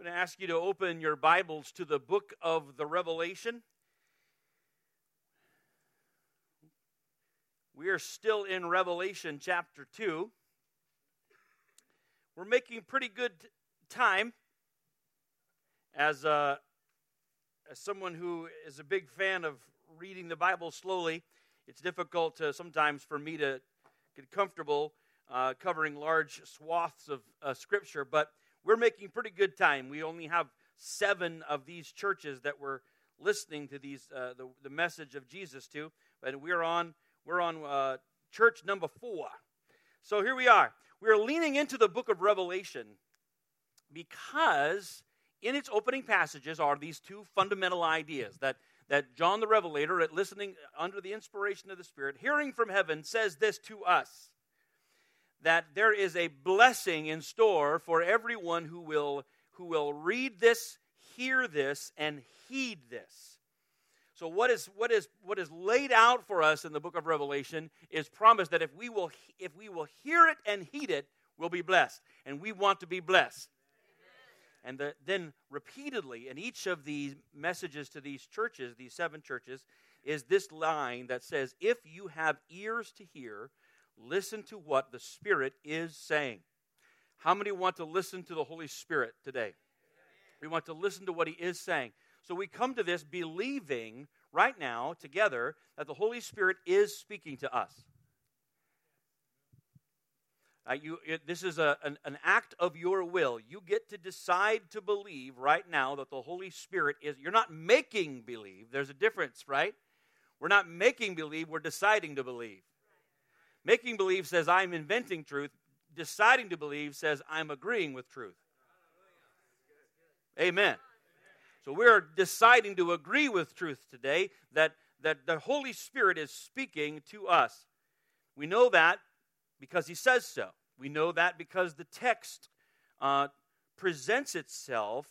I'm going to ask you to open your Bibles to the book of the Revelation. We are still in Revelation chapter 2. We're making pretty good time as, uh, as someone who is a big fan of reading the Bible slowly. It's difficult to, sometimes for me to get comfortable uh, covering large swaths of uh, Scripture, but we're making pretty good time. We only have seven of these churches that we're listening to these uh, the, the message of Jesus to, and we're on we're on uh, church number four. So here we are. We're leaning into the book of Revelation because in its opening passages are these two fundamental ideas that that John the Revelator, at listening under the inspiration of the Spirit, hearing from heaven, says this to us that there is a blessing in store for everyone who will, who will read this, hear this, and heed this. So what is, what, is, what is laid out for us in the book of Revelation is promised that if we will, if we will hear it and heed it, we'll be blessed. And we want to be blessed. And the, then repeatedly in each of these messages to these churches, these seven churches, is this line that says, If you have ears to hear, Listen to what the Spirit is saying. How many want to listen to the Holy Spirit today? We want to listen to what He is saying. So we come to this believing right now together that the Holy Spirit is speaking to us. Uh, you, it, this is a, an, an act of your will. You get to decide to believe right now that the Holy Spirit is. You're not making believe. There's a difference, right? We're not making believe, we're deciding to believe. Making believe says I'm inventing truth. Deciding to believe says I'm agreeing with truth. Amen. So we're deciding to agree with truth today that, that the Holy Spirit is speaking to us. We know that because He says so. We know that because the text uh, presents itself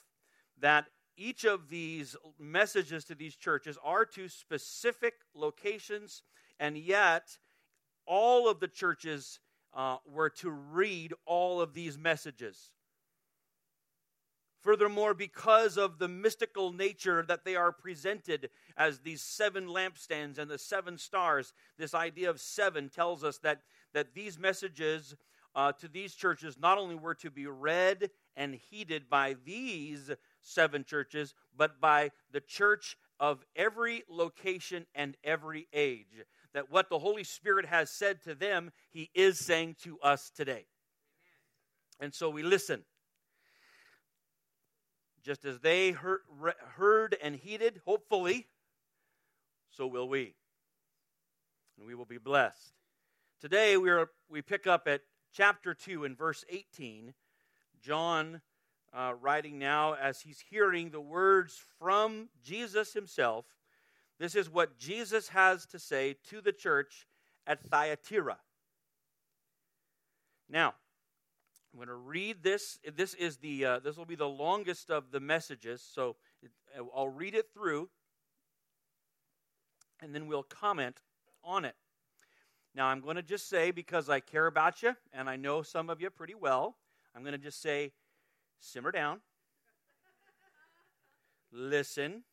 that each of these messages to these churches are to specific locations, and yet all of the churches uh, were to read all of these messages. Furthermore, because of the mystical nature that they are presented as these seven lampstands and the seven stars, this idea of seven tells us that, that these messages uh, to these churches not only were to be read and heeded by these seven churches, but by the church of every location and every age that what the Holy Spirit has said to them, He is saying to us today. And so we listen. Just as they heard, and heeded, hopefully, so will we. And we will be blessed. Today we, are, we pick up at chapter 2 in verse 18. John uh, writing now as he's hearing the words from Jesus himself this is what Jesus has to say to the church at Thyatira. Now, I'm going to read this. This is the uh, this will be the longest of the messages, so I'll read it through, and then we'll comment on it. Now, I'm going to just say because I care about you and I know some of you pretty well. I'm going to just say, simmer down, listen,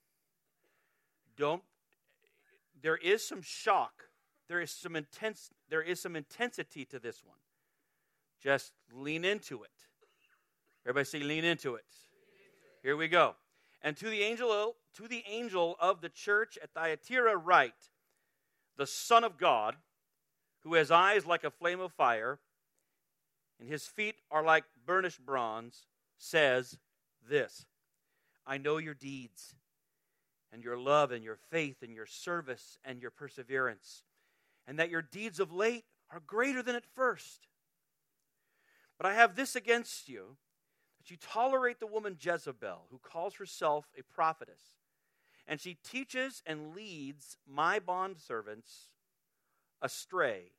don't there is some shock. There is some intense there is some intensity to this one. Just lean into it. Everybody say lean into it. Here we go. And to the angel to the angel of the church at Thyatira write, the Son of God, who has eyes like a flame of fire, and his feet are like burnished bronze, says this I know your deeds and your love and your faith and your service and your perseverance, and that your deeds of late are greater than at first. But I have this against you that you tolerate the woman Jezebel, who calls herself a prophetess, and she teaches and leads my bondservants astray,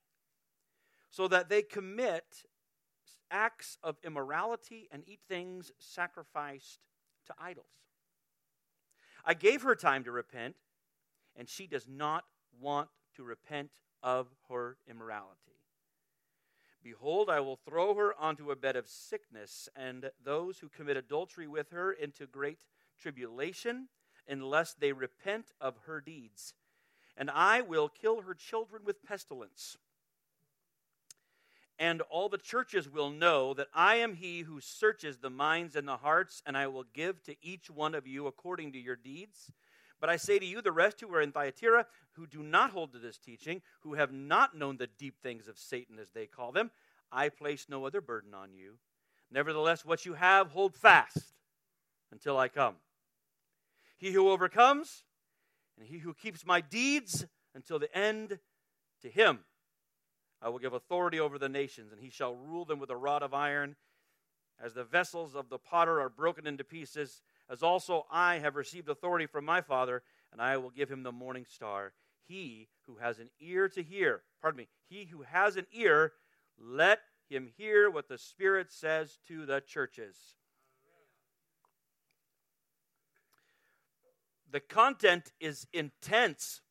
so that they commit acts of immorality and eat things sacrificed to idols. I gave her time to repent, and she does not want to repent of her immorality. Behold, I will throw her onto a bed of sickness, and those who commit adultery with her into great tribulation, unless they repent of her deeds. And I will kill her children with pestilence. And all the churches will know that I am he who searches the minds and the hearts, and I will give to each one of you according to your deeds. But I say to you, the rest who are in Thyatira, who do not hold to this teaching, who have not known the deep things of Satan, as they call them, I place no other burden on you. Nevertheless, what you have, hold fast until I come. He who overcomes, and he who keeps my deeds until the end, to him I will give authority over the nations, and he shall rule them with a rod of iron. As the vessels of the potter are broken into pieces, as also I have received authority from my Father, and I will give him the morning star. He who has an ear to hear, pardon me, he who has an ear, let him hear what the Spirit says to the churches. The content is intense.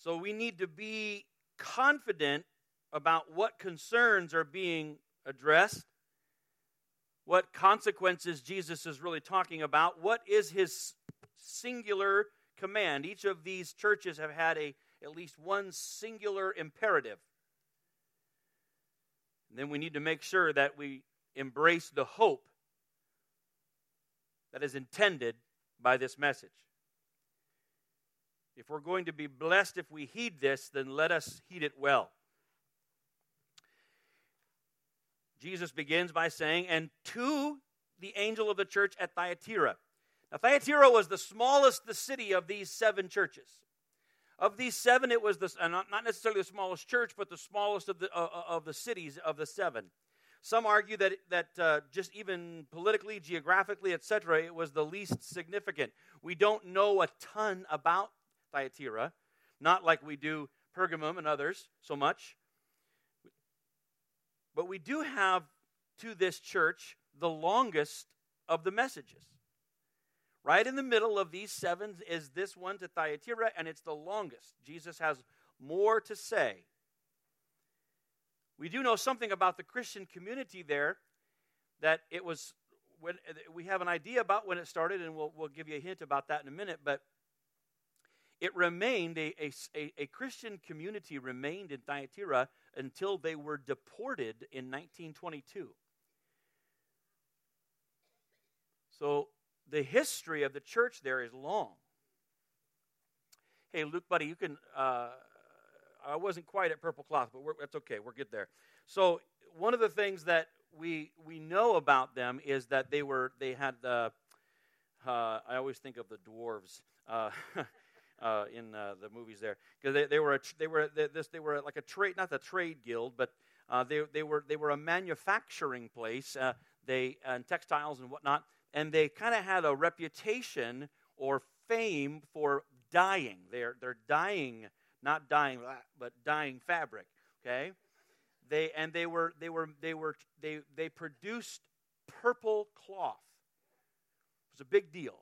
So we need to be confident about what concerns are being addressed what consequences Jesus is really talking about. What is his singular command? Each of these churches have had a at least one singular imperative. And then we need to make sure that we embrace the hope that is intended by this message. If we're going to be blessed if we heed this, then let us heed it well. Jesus begins by saying, and to the angel of the church at Thyatira. Now, Thyatira was the smallest the city of these seven churches. Of these seven, it was the, not necessarily the smallest church, but the smallest of the, uh, uh, of the cities of the seven. Some argue that, that uh, just even politically, geographically, etc., it was the least significant. We don't know a ton about Thyatira, not like we do Pergamum and others so much. But we do have to this church the longest of the messages. Right in the middle of these seven is this one to Thyatira, and it's the longest. Jesus has more to say. We do know something about the Christian community there that it was when we have an idea about when it started, and we'll, we'll give you a hint about that in a minute. But it remained a, a, a Christian community remained in Thyatira until they were deported in 1922. So the history of the church there is long. Hey, Luke, buddy, you can. Uh, I wasn't quite at purple cloth, but that's okay. We're good there. So one of the things that we we know about them is that they were they had the. Uh, I always think of the dwarves. Uh, uh, in uh, the movies there. Because they, they were a, they were this they were like a trade not the trade guild but uh, they they were they were a manufacturing place uh, they and textiles and whatnot and they kind of had a reputation or fame for dyeing. They're they're dyeing not dyeing but dyeing fabric okay? They and they were they were they were they they produced purple cloth. It was a big deal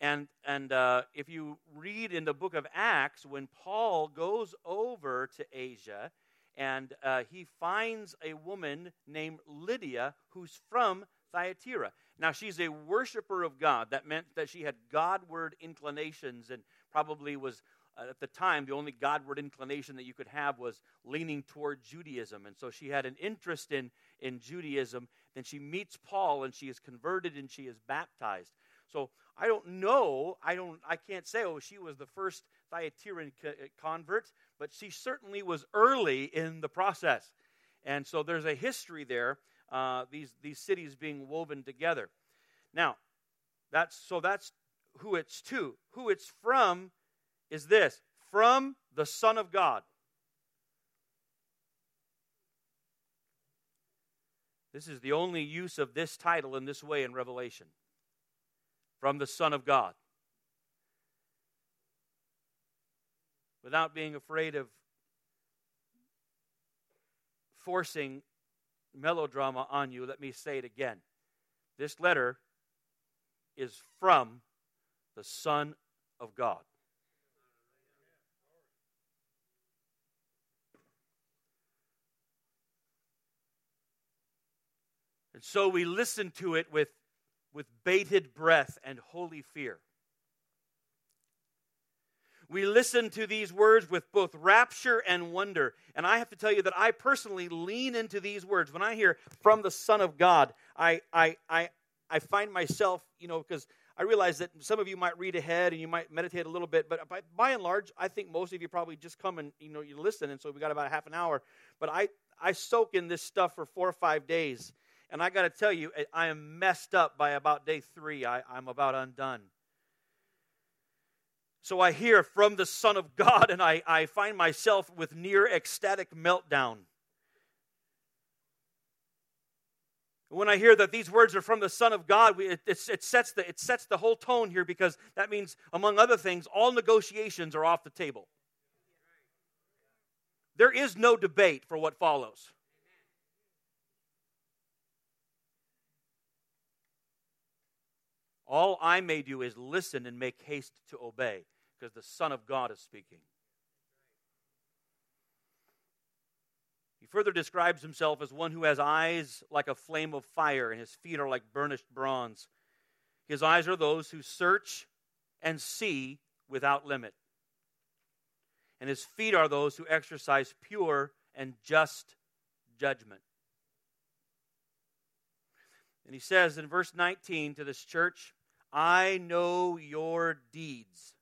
and, and uh, if you read in the book of Acts, when Paul goes over to Asia and uh, he finds a woman named Lydia who's from Thyatira. Now, she's a worshiper of God. That meant that she had Godward inclinations and probably was, uh, at the time, the only Godward inclination that you could have was leaning toward Judaism. And so she had an interest in, in Judaism. Then she meets Paul and she is converted and she is baptized. So I don't know. I don't. I can't say. Oh, she was the first Thyatiran uh, convert, but she certainly was early in the process. And so there's a history there. Uh, these these cities being woven together. Now, that's so that's who it's to. Who it's from is this from the Son of God. This is the only use of this title in this way in Revelation from the Son of God. Without being afraid of forcing melodrama on you, let me say it again. This letter is from the Son of God. And so we listen to it with with bated breath and holy fear. We listen to these words with both rapture and wonder. And I have to tell you that I personally lean into these words. When I hear from the Son of God, I, I, I, I find myself, you know, because I realize that some of you might read ahead and you might meditate a little bit, but by, by, and large, I think most of you probably just come and you know you listen, and so we got about half an hour. But I I soak in this stuff for four or five days, and I got to tell you, I am messed up by about day three. I, I'm about undone. So I hear from the Son of God, and I, I find myself with near ecstatic meltdown. When I hear that these words are from the Son of God, it, it, it, sets the, it sets the whole tone here because that means, among other things, all negotiations are off the table. There is no debate for what follows. All I may do is listen and make haste to obey because the Son of God is speaking. He further describes himself as one who has eyes like a flame of fire and his feet are like burnished bronze. His eyes are those who search and see without limit. And his feet are those who exercise pure and just judgment. And he says in verse 19 to this church, I know your deeds.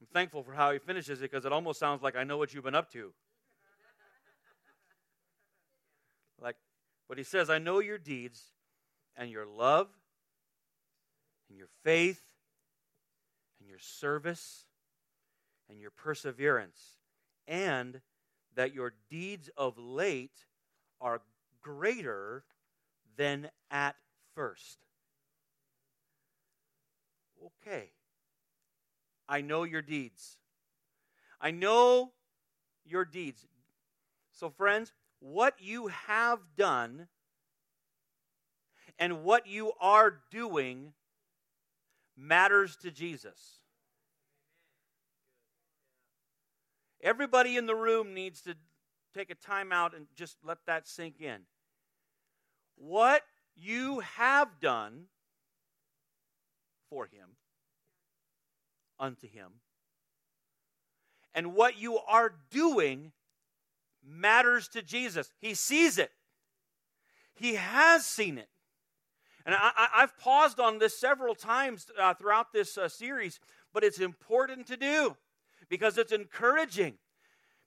I'm thankful for how he finishes it because it almost sounds like I know what you've been up to. like, but he says, I know your deeds and your love and your faith and your service and your perseverance, and that your deeds of late are greater than at first. Okay. I know your deeds. I know your deeds. So, friends, what you have done and what you are doing matters to Jesus. Everybody in the room needs to take a time out and just let that sink in what you have done for him, unto him, and what you are doing matters to Jesus. He sees it, he has seen it. And I, have paused on this several times uh, throughout this uh, series, but it's important to do because it's encouraging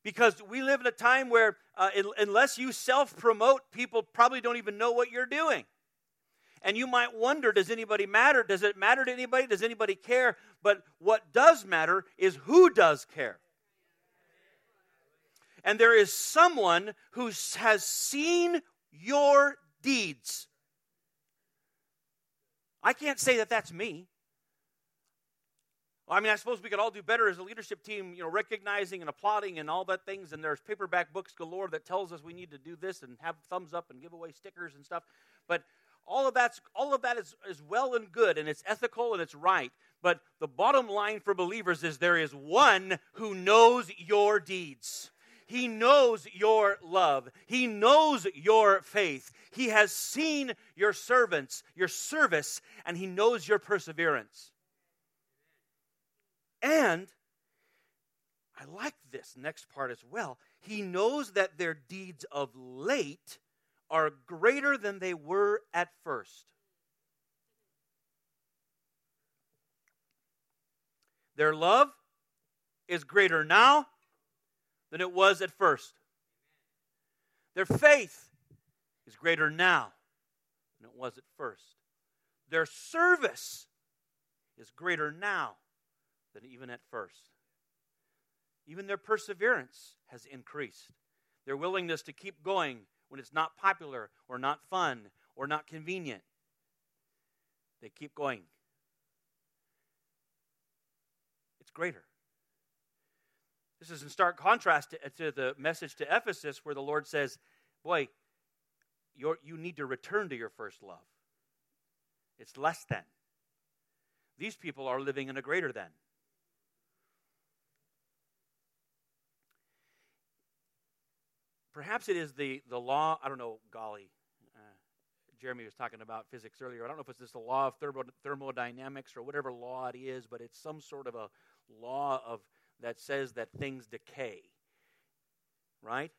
because we live in a time where uh, unless you self promote, people probably don't even know what you're doing. And you might wonder does anybody matter? Does it matter to anybody? Does anybody care? But what does matter is who does care. And there is someone who has seen your deeds. I can't say that that's me. Well, I mean, I suppose we could all do better as a leadership team, you know, recognizing and applauding and all that things. And there's paperback books galore that tells us we need to do this and have thumbs up and give away stickers and stuff. But all of that's all of that is, is well and good and it's ethical and it's right. But the bottom line for believers is there is one who knows your deeds. He knows your love. He knows your faith. He has seen your servants, your service, and he knows your perseverance. And I like this next part as well. He knows that their deeds of late are greater than they were at first. Their love is greater now than it was at first. Their faith is greater now than it was at first. Their service is greater now than even at first. Even their perseverance has increased. Their willingness to keep going when it's not popular or not fun or not convenient. They keep going. It's greater. This is in stark contrast to, to the message to Ephesus, where the Lord says, Boy, you need to return to your first love. It's less than. These people are living in a greater than. Perhaps it is the, the law, I don't know, golly. Uh, Jeremy was talking about physics earlier. I don't know if it's just the law of thermo, thermodynamics or whatever law it is, but it's some sort of a law of that says that things decay. Right?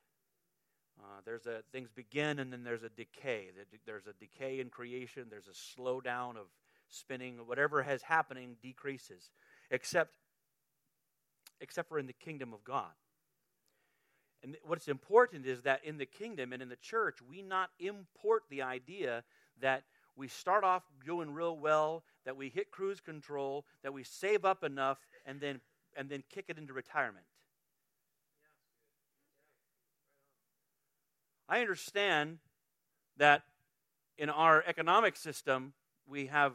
Uh, there's a things begin and then there's a decay. There's a decay in creation. There's a slowdown of spinning. Whatever has happening decreases, except except for in the kingdom of God. And what's important is that in the kingdom and in the church, we not import the idea that we start off doing real well, that we hit cruise control, that we save up enough, and then and then kick it into retirement. I understand that in our economic system, we have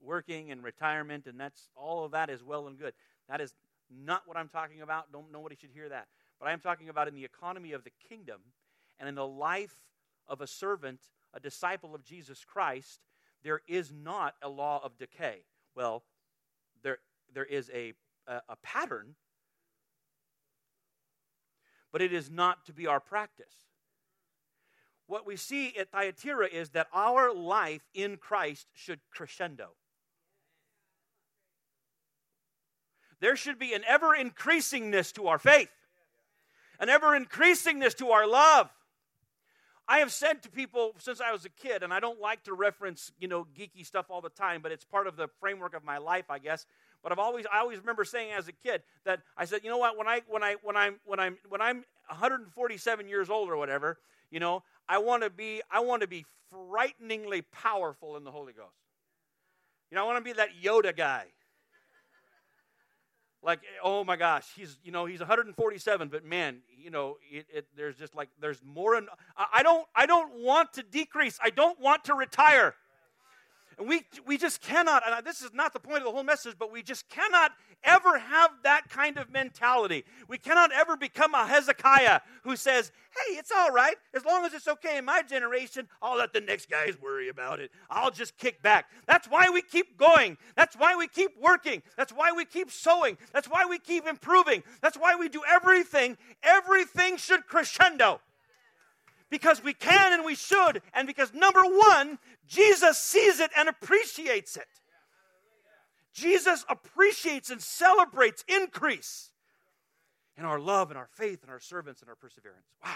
working and retirement, and that's all of that is well and good. That is not what I'm talking about. Don't nobody should hear that. But I am talking about in the economy of the kingdom and in the life of a servant, a disciple of Jesus Christ, there is not a law of decay. Well, there there is a a, a pattern, but it is not to be our practice what we see at Thyatira is that our life in Christ should crescendo. There should be an ever increasingness to our faith, an ever increasingness to our love. I have said to people since I was a kid, and I don't like to reference, you know, geeky stuff all the time, but it's part of the framework of my life, I guess. But I've always, I always remember saying as a kid that I said, you know what, when I, when I, when I'm, when I'm, when I'm 147 years old or whatever, you know, I want to be I want to be frighteningly powerful in the Holy Ghost. You know, I want to be that Yoda guy. Like, oh my gosh, he's you know he's 147, but man, you know, it, it, there's just like there's more. And I don't I don't want to decrease. I don't want to retire. And we, we just cannot, and this is not the point of the whole message, but we just cannot ever have that kind of mentality. We cannot ever become a Hezekiah who says, hey, it's all right. As long as it's okay in my generation, I'll let the next guys worry about it. I'll just kick back. That's why we keep going. That's why we keep working. That's why we keep sowing. That's why we keep improving. That's why we do everything. Everything should crescendo because we can and we should, and because number one, Jesus sees it and appreciates it. Jesus appreciates and celebrates increase in our love and our faith and our servants and our perseverance. Wow.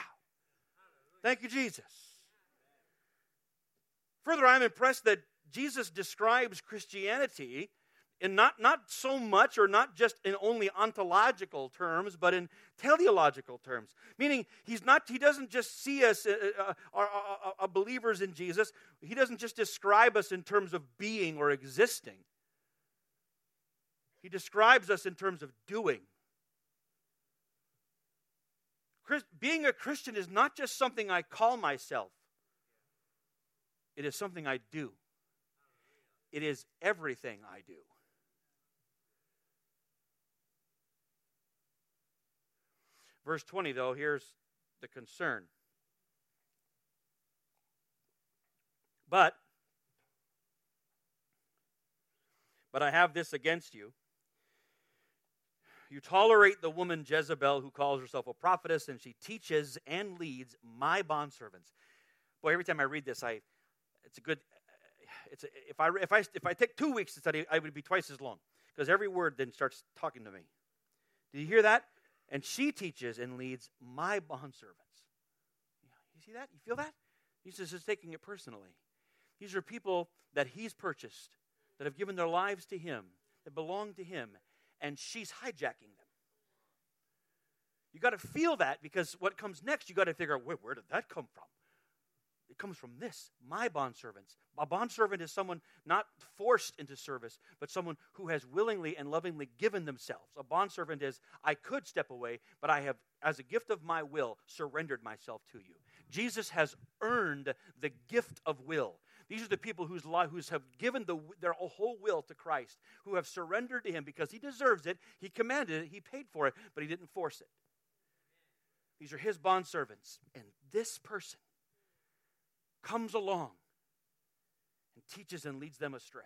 Thank you, Jesus. Further, I'm impressed that Jesus describes Christianity in not, not so much or not just in only ontological terms, but in teleological terms. Meaning, he's not, he doesn't just see us, uh, uh, uh, believers in Jesus, he doesn't just describe us in terms of being or existing. He describes us in terms of doing. Christ, being a Christian is not just something I call myself, it is something I do. It is everything I do. Verse 20, though, here's the concern. But, but I have this against you. You tolerate the woman Jezebel who calls herself a prophetess and she teaches and leads my bondservants. Boy, every time I read this, I it's a good it's a, if I if I if I take 2 weeks to study, I would be twice as long because every word then starts talking to me. Do you hear that? And she teaches and leads my bondservants. You see that? You feel that? Jesus is taking it personally. These are people that he's purchased, that have given their lives to him, that belong to him, and she's hijacking them. You got to feel that because what comes next, you got to figure out where, where did that come from? It comes from this, my bondservants. A bondservant is someone not forced into service, but someone who has willingly and lovingly given themselves. A bondservant is, I could step away, but I have, as a gift of my will, surrendered myself to you. Jesus has earned the gift of will. These are the people whose who have given the, their whole will to Christ, who have surrendered to Him because He deserves it. He commanded it, He paid for it, but He didn't force it. These are His bondservants. And this person comes along and teaches and leads them astray.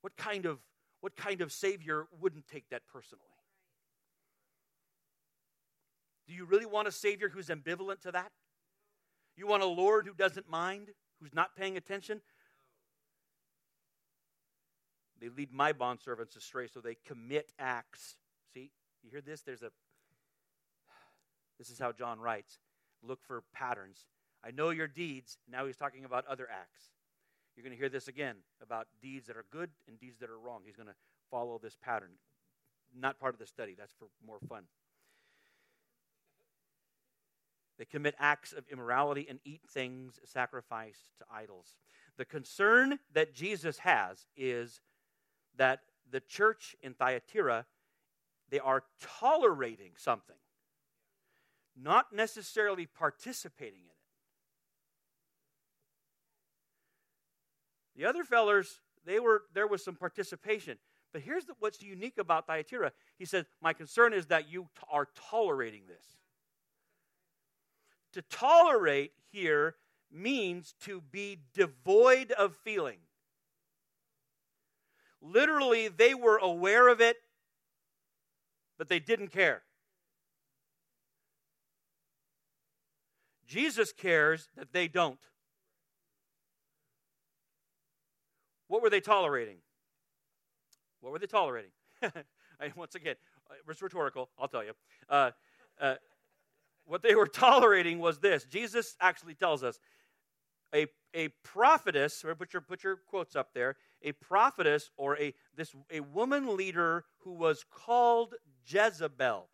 What kind of what kind of savior wouldn't take that personally? Do you really want a Savior who's ambivalent to that? You want a Lord who doesn't mind, who's not paying attention? They lead my bondservants astray, so they commit acts. See, you hear this? There's a. This is how John writes look for patterns. I know your deeds. Now he's talking about other acts. You're going to hear this again about deeds that are good and deeds that are wrong. He's going to follow this pattern. Not part of the study, that's for more fun. They commit acts of immorality and eat things sacrificed to idols. The concern that Jesus has is that the church in Thyatira, they are tolerating something, not necessarily participating in it. The other fellers, they were there was some participation. But here's the, what's unique about Thyatira. He said, My concern is that you t- are tolerating this. To tolerate here means to be devoid of feeling. Literally, they were aware of it, but they didn't care. Jesus cares that they don't. What were they tolerating? What were they tolerating? Once again, uh, it's rhetorical, I'll tell you. Uh, uh, what they were tolerating was this. Jesus actually tells us a, a prophetess, put your, put your quotes up there, a prophetess or a, this, a woman leader who was called Jezebel.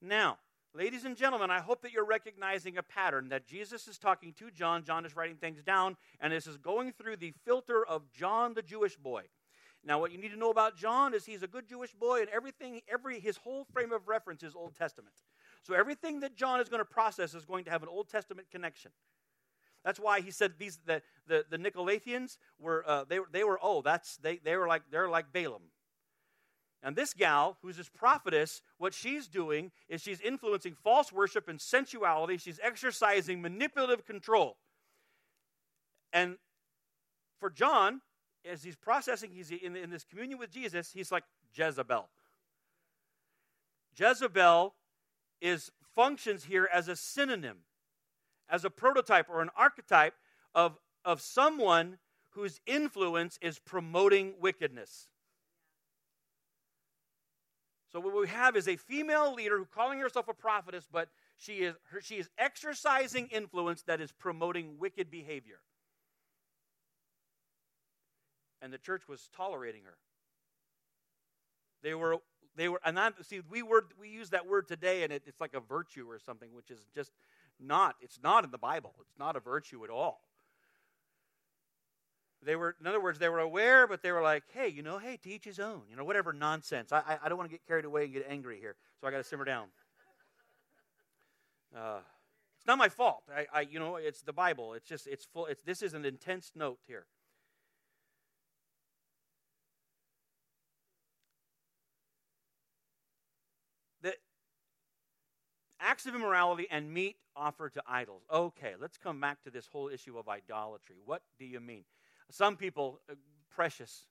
Now, ladies and gentlemen, I hope that you're recognizing a pattern that Jesus is talking to John. John is writing things down, and this is going through the filter of John the Jewish boy. Now, what you need to know about John is he's a good Jewish boy, and everything, every his whole frame of reference is Old Testament. So everything that John is going to process is going to have an Old Testament connection. That's why he said these the the, the Nicolaitans were uh, they were they were oh that's they they were like they're like Balaam. And this gal, who's this prophetess, what she's doing is she's influencing false worship and sensuality. She's exercising manipulative control. And for John, as he's processing, he's in, in this communion with Jesus, he's like Jezebel. Jezebel is functions here as a synonym, as a prototype or an archetype of, of someone whose influence is promoting wickedness. So what we have is a female leader who calling herself a prophetess, but she is her, she is exercising influence that is promoting wicked behavior and the church was tolerating her. They were, they were, and that, see, we word, we use that word today, and it, it's like a virtue or something, which is just not. It's not in the Bible. It's not a virtue at all. They were, in other words, they were aware, but they were like, hey, you know, hey, to each his own, you know, whatever nonsense. I, I, I don't want to get carried away and get angry here, so I got to simmer down. Uh, it's not my fault. I, I, you know, it's the Bible. It's just, it's full. It's this is an intense note here. The acts of immorality and meat offered to idols. Okay, let's come back to this whole issue of idolatry. What do you mean? Some people, uh, precious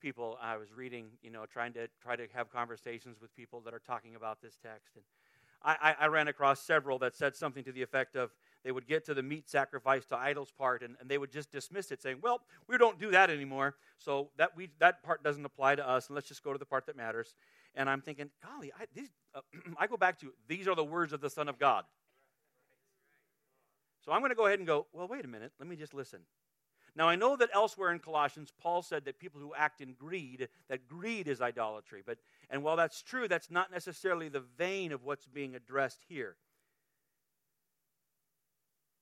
people, I was reading, you know, trying to try to have conversations with people that are talking about this text, and I, I, I ran across several that said something to the effect of they would get to the meat sacrifice to idols part, and, and they would just dismiss it, saying, "Well, we don't do that anymore, so that we that part doesn't apply to us, and let's just go to the part that matters." And I'm thinking, golly, I, these, uh, I go back to these are the words of the Son of God. So I'm going to go ahead and go, well, wait a minute, let me just listen. Now, I know that elsewhere in Colossians, Paul said that people who act in greed, that greed is idolatry. But, and while that's true, that's not necessarily the vein of what's being addressed here.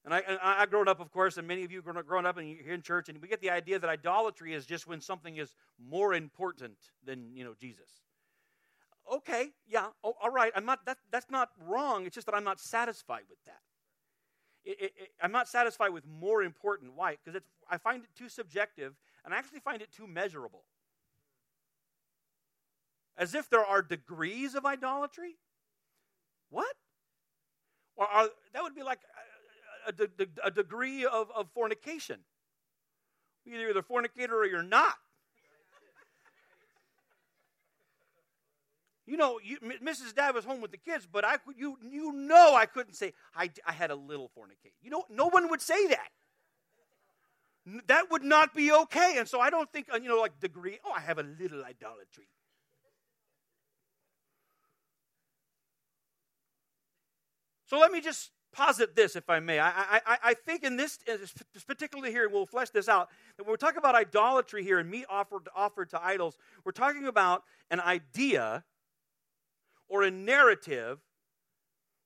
And I, and I grown up, of course, and many of you grown, up and you're in church, and we get the idea that idolatry is just when something is more important than you know Jesus okay, yeah, oh, all right. I'm not, that, that's not wrong. It's just that I'm not satisfied with that. It, it, I'm not satisfied with more important. Why? Because I find it too subjective, and I actually find it too measurable. As if there are degrees of idolatry. What? Or are, that would be like uh, a, a, a degree of, of fornication. Either you're the fornicator or you're not. You know, you, Mrs. Dad was home with the kids, but I could you you know I couldn't say I, I had a little fornicate. You know, no one would say that. That would not be okay. And so I don't think, uh, you know, like degree, oh, I have a little idolatry. So let me just posit this, if I may. I, I, I think in this, particularly here, we'll flesh this out, that when we're talking about idolatry here and meat offered, offered to idols, we're talking about an idea or a narrative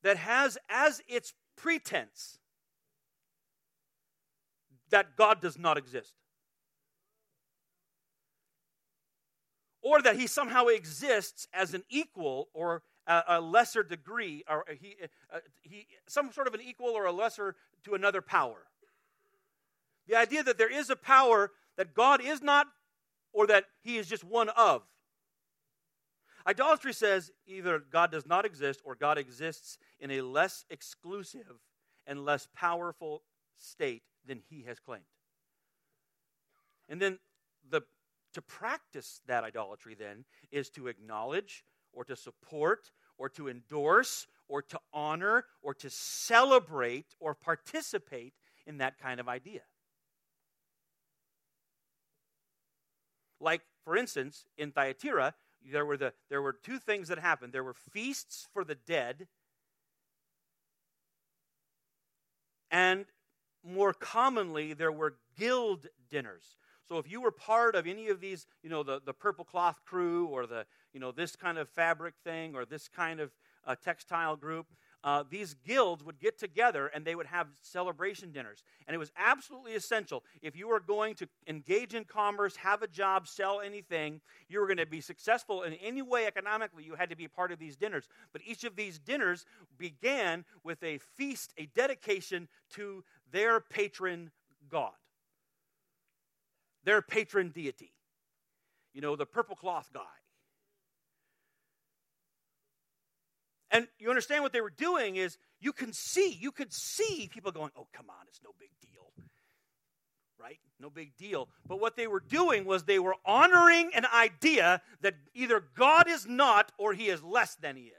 that has as its pretense that God does not exist. Or that he somehow exists as an equal or a, a lesser degree, or he, uh, he, some sort of an equal or a lesser to another power. The idea that there is a power that God is not, or that he is just one of. Idolatry says either God does not exist or God exists in a less exclusive and less powerful state than he has claimed. And then the to practice that idolatry then is to acknowledge or to support or to endorse or to honor or to celebrate or participate in that kind of idea. Like, for instance, in Thyatira, there were, the, there were two things that happened. There were feasts for the dead, and more commonly, there were guild dinners. So if you were part of any of these, you know, the, the purple cloth crew or the, you know, this kind of fabric thing or this kind of uh, textile group, uh, these guilds would get together and they would have celebration dinners. And it was absolutely essential. If you were going to engage in commerce, have a job, sell anything, you were going to be successful in any way economically, you had to be part of these dinners. But each of these dinners began with a feast, a dedication to their patron god, their patron deity. You know, the purple cloth guy And you understand what they were doing is you can see, you could see people going, oh, come on, it's no big deal. Right? No big deal. But what they were doing was they were honoring an idea that either God is not or he is less than he is.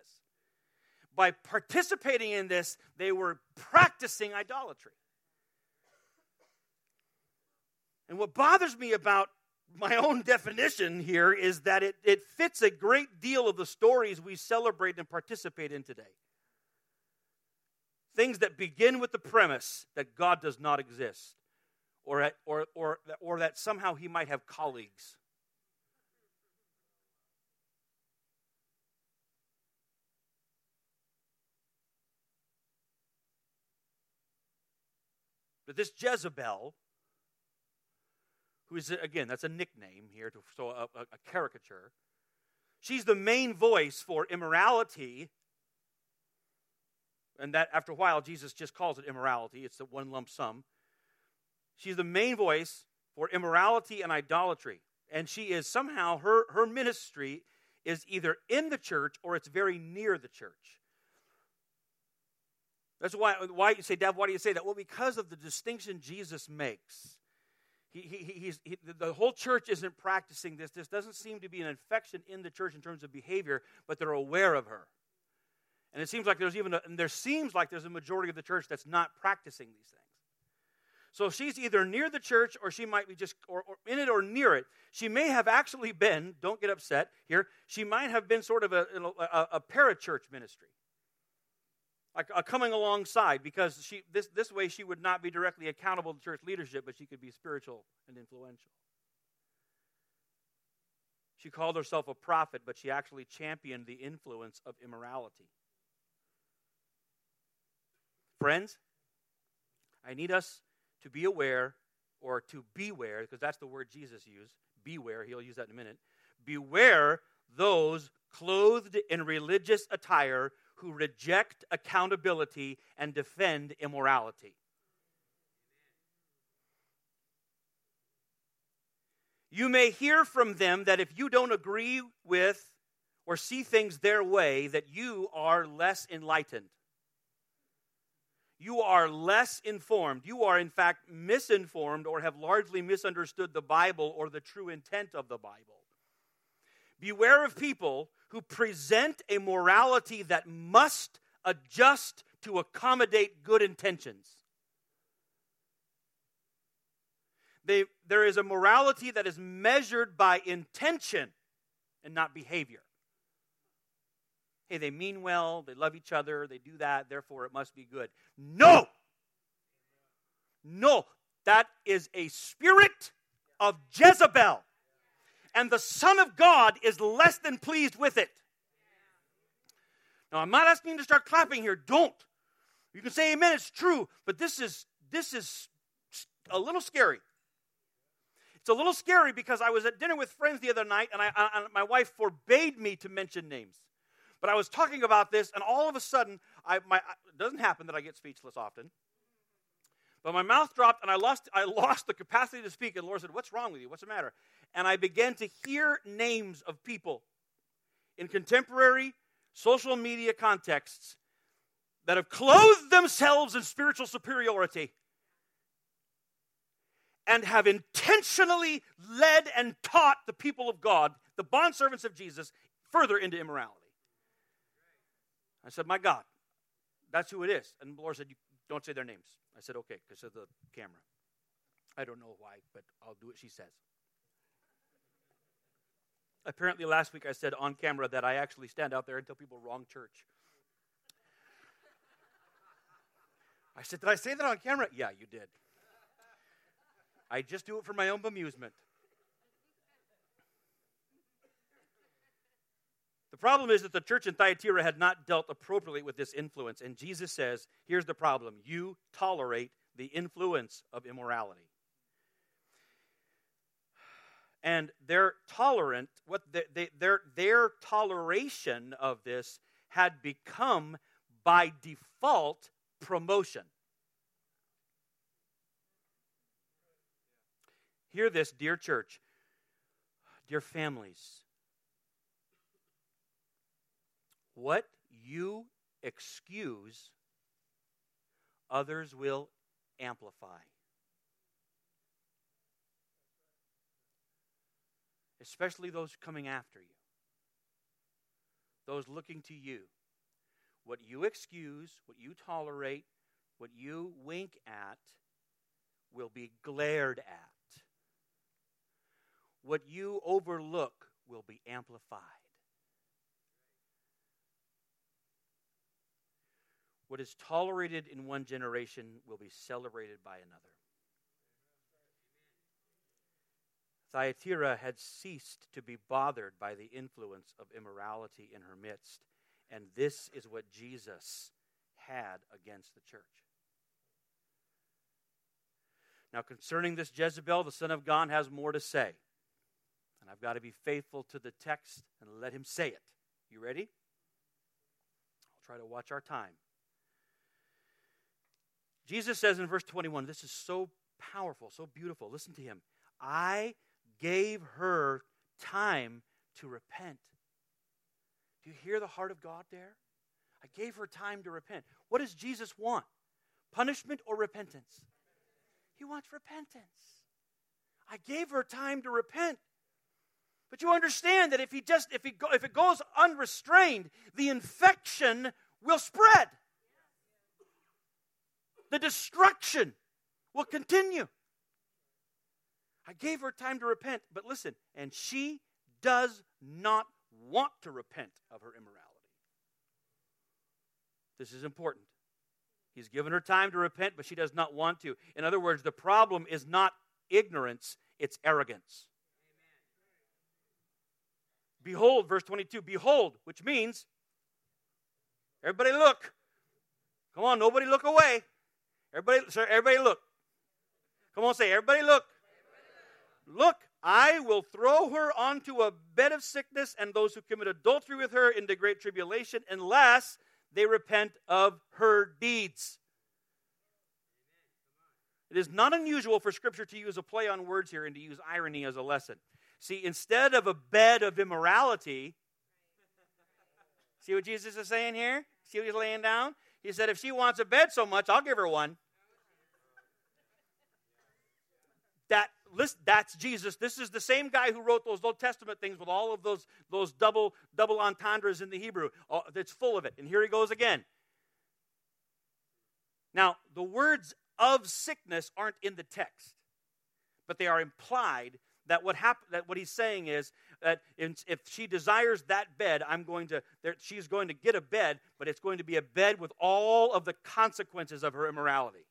By participating in this, they were practicing idolatry. And what bothers me about my own definition here is that it, it fits a great deal of the stories we celebrate and participate in today. Things that begin with the premise that God does not exist, or, at, or, or, or that somehow he might have colleagues. But this Jezebel who is, again, that's a nickname here, to, so a, a, a caricature. She's the main voice for immorality. And that, after a while, Jesus just calls it immorality. It's the one lump sum. She's the main voice for immorality and idolatry. And she is somehow, her, her ministry is either in the church or it's very near the church. That's why, why you say, Dad, why do you say that? Well, because of the distinction Jesus makes he, he, he, the whole church isn't practicing this. This doesn't seem to be an infection in the church in terms of behavior, but they're aware of her. And it seems like there's even a, and there seems like there's a majority of the church that's not practicing these things. So she's either near the church or she might be just or, or in it or near it. She may have actually been, don't get upset here, she might have been sort of a, a, a parachurch ministry a, a coming alongside because she, this, this way she would not be directly accountable to church leadership, but she could be spiritual and influential. She called herself a prophet, but she actually championed the influence of immorality. Friends, I need us to be aware or to beware, because that's the word Jesus used. Beware, he'll use that in a minute. Beware those clothed in religious attire who reject accountability and defend immorality. You may hear from them that if you don't agree with or see things their way, that you are less enlightened. You are less informed. You are, in fact, misinformed or have largely misunderstood the Bible or the true intent of the Bible. Beware of people who present a morality that must adjust to accommodate good intentions. They, there is a morality that is measured by intention and not behavior. Hey, they mean well, they love each other, they do that, therefore it must be good. No! No, that is a spirit of Jezebel. And the Son of God is less than pleased with it. Now, I'm not asking you to start clapping here. Don't. You can say amen, it's true, but this is this is a little scary. It's a little scary because I was at dinner with friends the other night, and I, my wife forbade me to mention names. But I was talking about this, and all of a sudden, I, my, it doesn't happen that I get speechless often. But my mouth dropped and I lost, I lost the capacity to speak. And the Lord said, What's wrong with you? What's the matter? And I began to hear names of people in contemporary social media contexts that have clothed themselves in spiritual superiority and have intentionally led and taught the people of God, the bondservants of Jesus, further into immorality. I said, My God, that's who it is. And the Lord said, Don't say their names. I said, okay, because of the camera. I don't know why, but I'll do what she says. Apparently, last week I said on camera that I actually stand out there and tell people wrong church. I said, Did I say that on camera? Yeah, you did. I just do it for my own amusement. The problem is that the church in Thyatira had not dealt appropriately with this influence. And Jesus says, here's the problem you tolerate the influence of immorality. And their tolerant, what they, they, their, their toleration of this had become by default promotion. Hear this, dear church, dear families. What you excuse, others will amplify. Especially those coming after you, those looking to you. What you excuse, what you tolerate, what you wink at will be glared at. What you overlook will be amplified. What is tolerated in one generation will be celebrated by another. Thyatira had ceased to be bothered by the influence of immorality in her midst, and this is what Jesus had against the church. Now, concerning this Jezebel, the Son of God has more to say. And I've got to be faithful to the text and let him say it. You ready? I'll try to watch our time. Jesus says in verse 21, this is so powerful, so beautiful. Listen to him. I gave her time to repent. Do you hear the heart of God there? I gave her time to repent. What does Jesus want? Punishment or repentance? He wants repentance. I gave her time to repent. But you understand that if he just if he go, if it goes unrestrained, the infection will spread the destruction will continue. I gave her time to repent, but listen, and she does not want to repent of her immorality. This is important. He's given her time to repent, but she does not want to. In other words, the problem is not ignorance, it's arrogance. Behold, verse 22, behold, which means, everybody look. Come on, nobody look away. Everybody, sir, everybody look. Come on, say, everybody look. Look, I will throw her onto a bed of sickness and those who commit adultery with her into great tribulation unless they repent of her deeds. It is not unusual for Scripture to use a play on words here and to use irony as a lesson. See, instead of a bed of immorality, see what Jesus is saying here? See what he's laying down? He said, if she wants a bed so much, I'll give her one. That list, that's Jesus. This is the same guy who wrote those Old Testament things with all of those, those double, double entendres in the Hebrew. Oh, it's full of it. And here he goes again. Now, the words of sickness aren't in the text, but they are implied that what hap- that what he's saying is that if she desires that bed, I'm going to she's going to get a bed, but it's going to be a bed with all of the consequences of her immorality.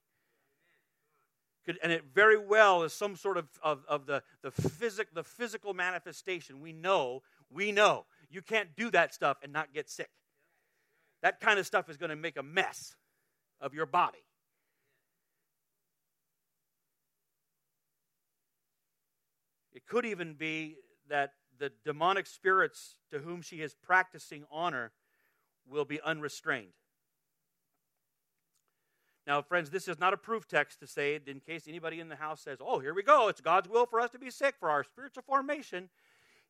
Could, and it very well is some sort of, of, of the, the, physic, the physical manifestation. We know, we know, you can't do that stuff and not get sick. That kind of stuff is going to make a mess of your body. It could even be that the demonic spirits to whom she is practicing honor will be unrestrained. Now, friends, this is not a proof text to say, in case anybody in the house says, oh, here we go, it's God's will for us to be sick for our spiritual formation.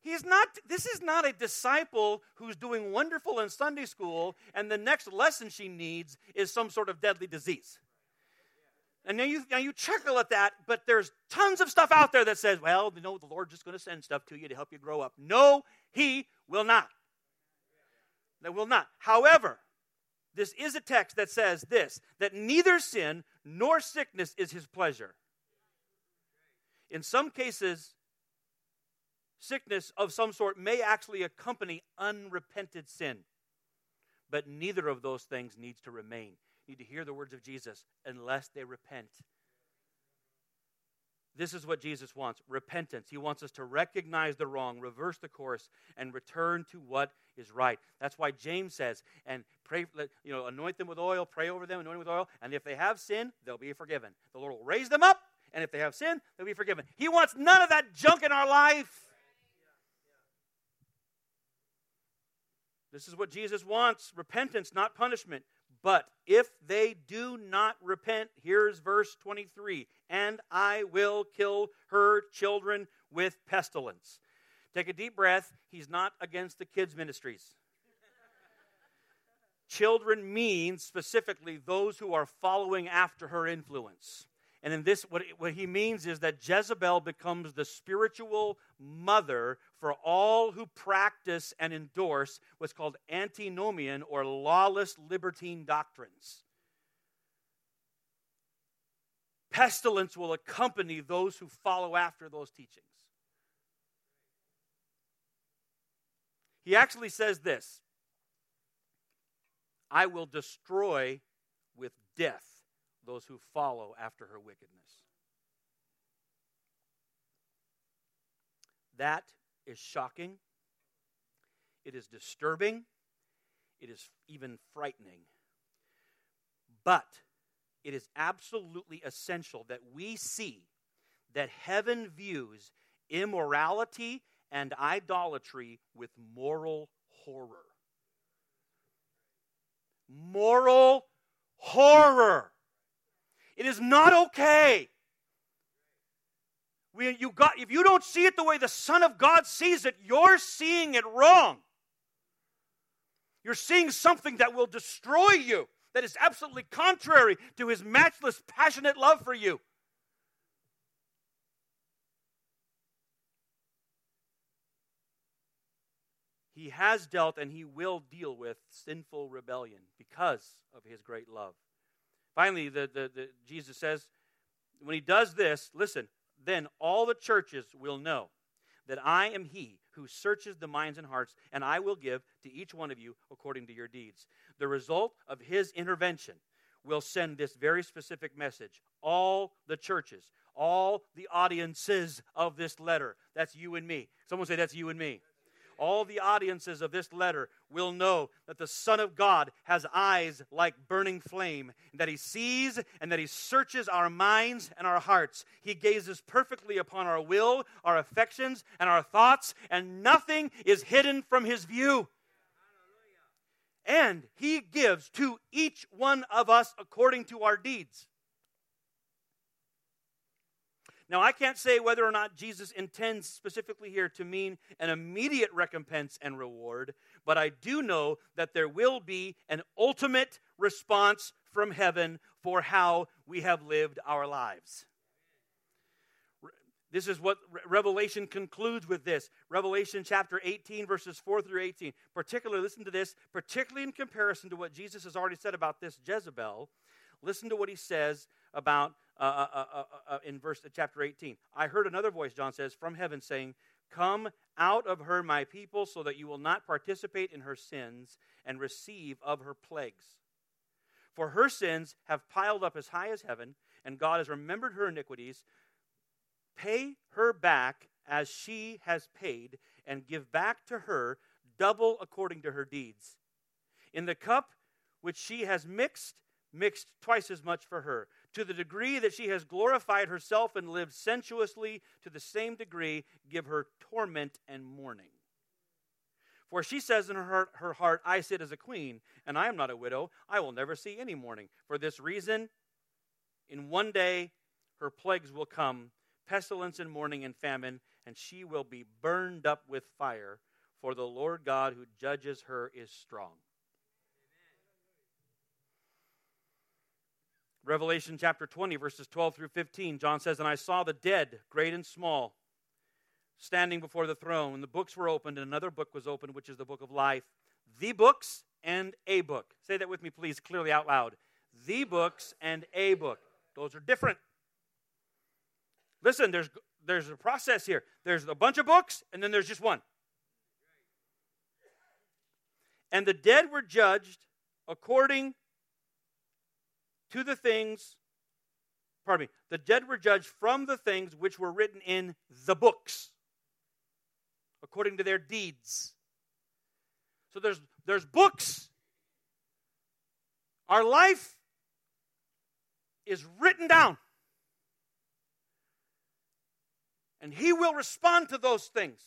He's not, this is not a disciple who's doing wonderful in Sunday school and the next lesson she needs is some sort of deadly disease. And now you, now you chuckle at that, but there's tons of stuff out there that says, well, you know, the Lord's just going to send stuff to you to help you grow up. No, He will not. They will not. However, this is a text that says this that neither sin nor sickness is his pleasure. In some cases, sickness of some sort may actually accompany unrepented sin. But neither of those things needs to remain. You need to hear the words of Jesus unless they repent. This is what Jesus wants repentance. He wants us to recognize the wrong, reverse the course, and return to what is right. That's why James says, and pray, you know, anoint them with oil, pray over them, anoint them with oil, and if they have sin, they'll be forgiven. The Lord will raise them up, and if they have sin, they'll be forgiven. He wants none of that junk in our life. This is what Jesus wants repentance, not punishment. But if they do not repent, here's verse 23 and I will kill her children with pestilence. Take a deep breath. He's not against the kids' ministries. children means specifically those who are following after her influence. And in this, what, what he means is that Jezebel becomes the spiritual mother for all who practice and endorse what's called antinomian or lawless libertine doctrines. Pestilence will accompany those who follow after those teachings. He actually says this I will destroy with death those who follow after her wickedness. That is shocking. It is disturbing. It is even frightening. But it is absolutely essential that we see that heaven views immorality and idolatry with moral horror. Moral horror. It is not okay. We, you got, if you don't see it the way the Son of God sees it, you're seeing it wrong. You're seeing something that will destroy you, that is absolutely contrary to his matchless, passionate love for you. He has dealt and he will deal with sinful rebellion because of his great love. Finally, the, the, the, Jesus says, when he does this, listen, then all the churches will know that I am he who searches the minds and hearts, and I will give to each one of you according to your deeds. The result of his intervention will send this very specific message. All the churches, all the audiences of this letter, that's you and me. Someone say, That's you and me all the audiences of this letter will know that the Son of God has eyes like burning flame, and that He sees and that He searches our minds and our hearts. He gazes perfectly upon our will, our affections, and our thoughts, and nothing is hidden from His view. And He gives to each one of us according to our deeds. Now, I can't say whether or not Jesus intends specifically here to mean an immediate recompense and reward, but I do know that there will be an ultimate response from heaven for how we have lived our lives. This is what Revelation concludes with this. Revelation chapter 18, verses 4 through 18. Particularly, listen to this, particularly in comparison to what Jesus has already said about this Jezebel. Listen to what he says about uh, uh, uh, uh, uh in verse chapter 18. I heard another voice, John says, from heaven saying, Come out of her, my people, so that you will not participate in her sins and receive of her plagues. For her sins have piled up as high as heaven, and God has remembered her iniquities. Pay her back as she has paid, and give back to her double according to her deeds. In the cup which she has mixed, mixed twice as much for her. To the degree that she has glorified herself and lived sensuously, to the same degree give her torment and mourning. For she says in her, her heart, I sit as a queen, and I am not a widow. I will never see any mourning. For this reason, in one day her plagues will come pestilence and mourning and famine, and she will be burned up with fire, for the Lord God who judges her is strong. Revelation chapter 20, verses 12 through 15, John says, And I saw the dead, great and small, standing before the throne, and the books were opened, and another book was opened, which is the book of life. The books and a book. Say that with me, please, clearly out loud. The books and a book. Those are different. Listen, there's, there's a process here. There's a bunch of books, and then there's just one. And the dead were judged according to the things, pardon me, the dead were judged from the things which were written in the books, according to their deeds. So there's, there's books. Our life is written down. And He will respond to those things.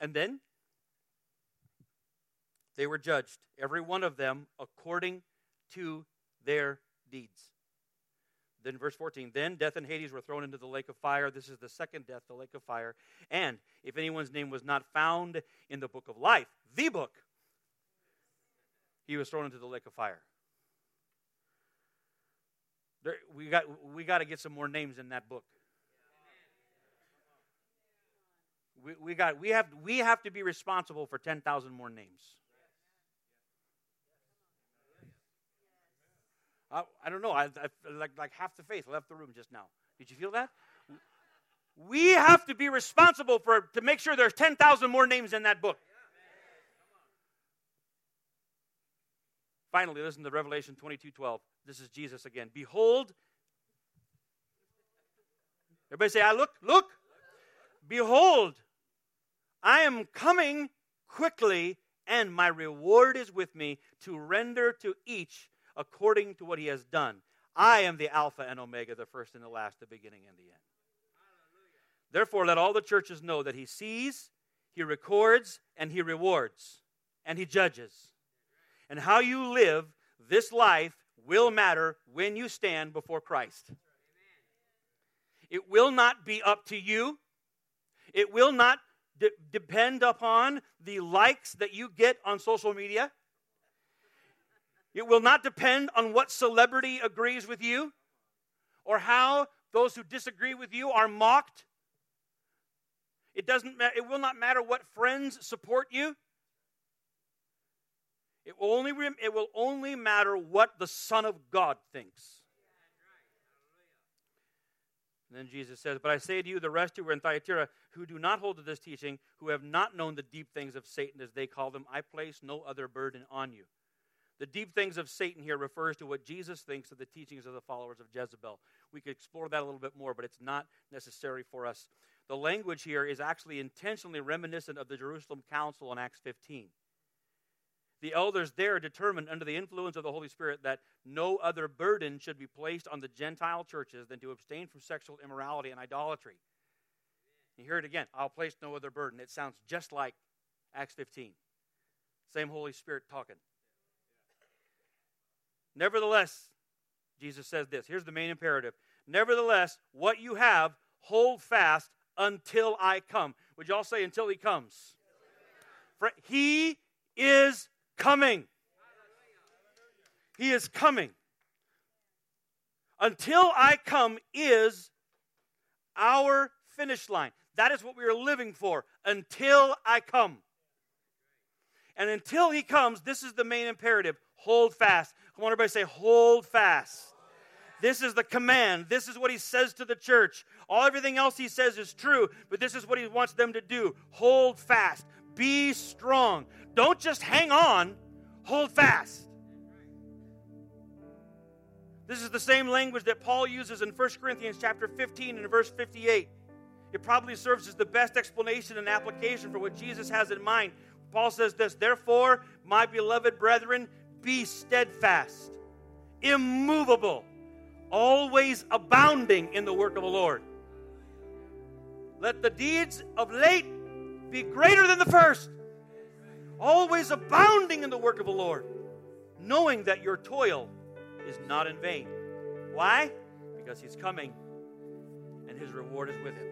And then they were judged, every one of them, according to their deeds. Then, verse 14, then death and Hades were thrown into the lake of fire. This is the second death, the lake of fire. And if anyone's name was not found in the book of life, the book, he was thrown into the lake of fire. There, we got we got to get some more names in that book. We, we got we have we have to be responsible for ten thousand more names. I, I don't know. I, I like like half the faith left the room just now. Did you feel that? We have to be responsible for to make sure there's ten thousand more names in that book. Finally, listen to Revelation 22 12. This is Jesus again. Behold, everybody say, I look, look. Behold, I am coming quickly, and my reward is with me to render to each according to what he has done. I am the Alpha and Omega, the first and the last, the beginning and the end. Therefore, let all the churches know that he sees, he records, and he rewards, and he judges. And how you live this life will matter when you stand before Christ. It will not be up to you. It will not de- depend upon the likes that you get on social media. It will not depend on what celebrity agrees with you or how those who disagree with you are mocked. It doesn't ma- it will not matter what friends support you. It will only, it will only matter what the Son of God thinks. And then Jesus says, But I say to you, the rest who were in Thyatira, who do not hold to this teaching, who have not known the deep things of Satan, as they call them, I place no other burden on you. The deep things of Satan here refers to what Jesus thinks of the teachings of the followers of Jezebel. We could explore that a little bit more, but it's not necessary for us. The language here is actually intentionally reminiscent of the Jerusalem Council in Acts 15 the elders there determined under the influence of the Holy Spirit that no other burden should be placed on the Gentile churches than to abstain from sexual immorality and idolatry. You hear it again. I'll place no other burden. It sounds just like Acts 15. Same Holy Spirit talking. Nevertheless, Jesus says this. Here's the main imperative. Nevertheless, what you have, hold fast until I come. Would you all say until he comes? For he is coming. He is coming. Until I come is our finish line. That is what we are living for until I come. And until he comes, this is the main imperative hold fast. I want everybody say, hold fast. This is the command. This is what he says to the church. All everything else he says is true, but this is what he wants them to do. Hold fast. Be strong. Don't just hang on, hold fast. This is the same language that Paul uses in 1 Corinthians chapter 15 and verse 58. It probably serves as the best explanation and application for what Jesus has in mind. Paul says this, therefore, my beloved brethren, be steadfast, immovable, always abounding in the work of the Lord. Let the deeds of late be greater than the first, always abounding in the work of the Lord, knowing that your toil is not in vain. Why? Because he's coming and his reward is with him.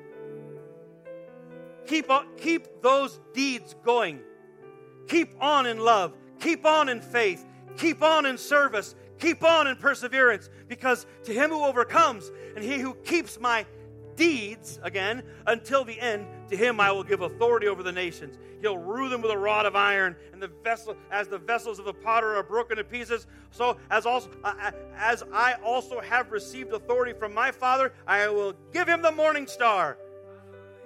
Keep, on, keep those deeds going. Keep on in love. Keep on in faith. Keep on in service. Keep on in perseverance. Because to him who overcomes and he who keeps my deeds, again, until the end, to him I will give authority over the nations. He'll rule them with a rod of iron, and the vessel, as the vessels of the potter are broken to pieces, so as also uh, uh, as I also have received authority from my Father, I will give him the morning star.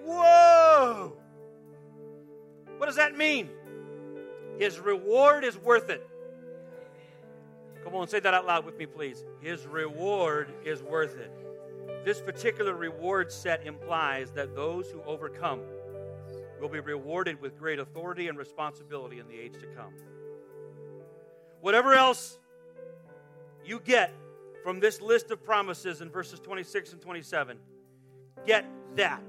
Whoa! What does that mean? His reward is worth it. Come on, say that out loud with me, please. His reward is worth it. This particular reward set implies that those who overcome will be rewarded with great authority and responsibility in the age to come. Whatever else you get from this list of promises in verses 26 and 27, get that.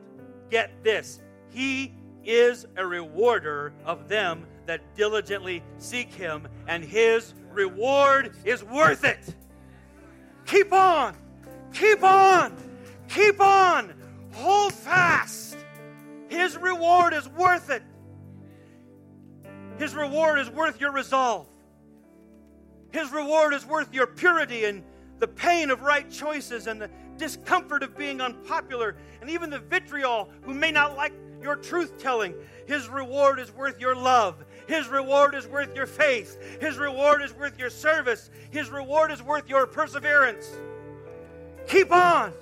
Get this. He is a rewarder of them that diligently seek him, and his reward is worth it. Keep on. Keep on. Keep on. Hold fast. His reward is worth it. His reward is worth your resolve. His reward is worth your purity and the pain of right choices and the discomfort of being unpopular and even the vitriol who may not like your truth telling. His reward is worth your love. His reward is worth your faith. His reward is worth your service. His reward is worth your perseverance. Keep on.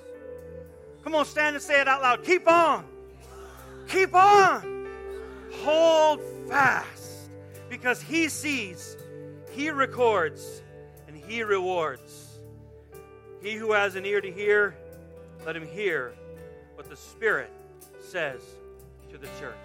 Come on, stand and say it out loud. Keep on. Keep on. Hold fast because He sees, He records, and He rewards. He who has an ear to hear, let him hear what the Spirit says to the church.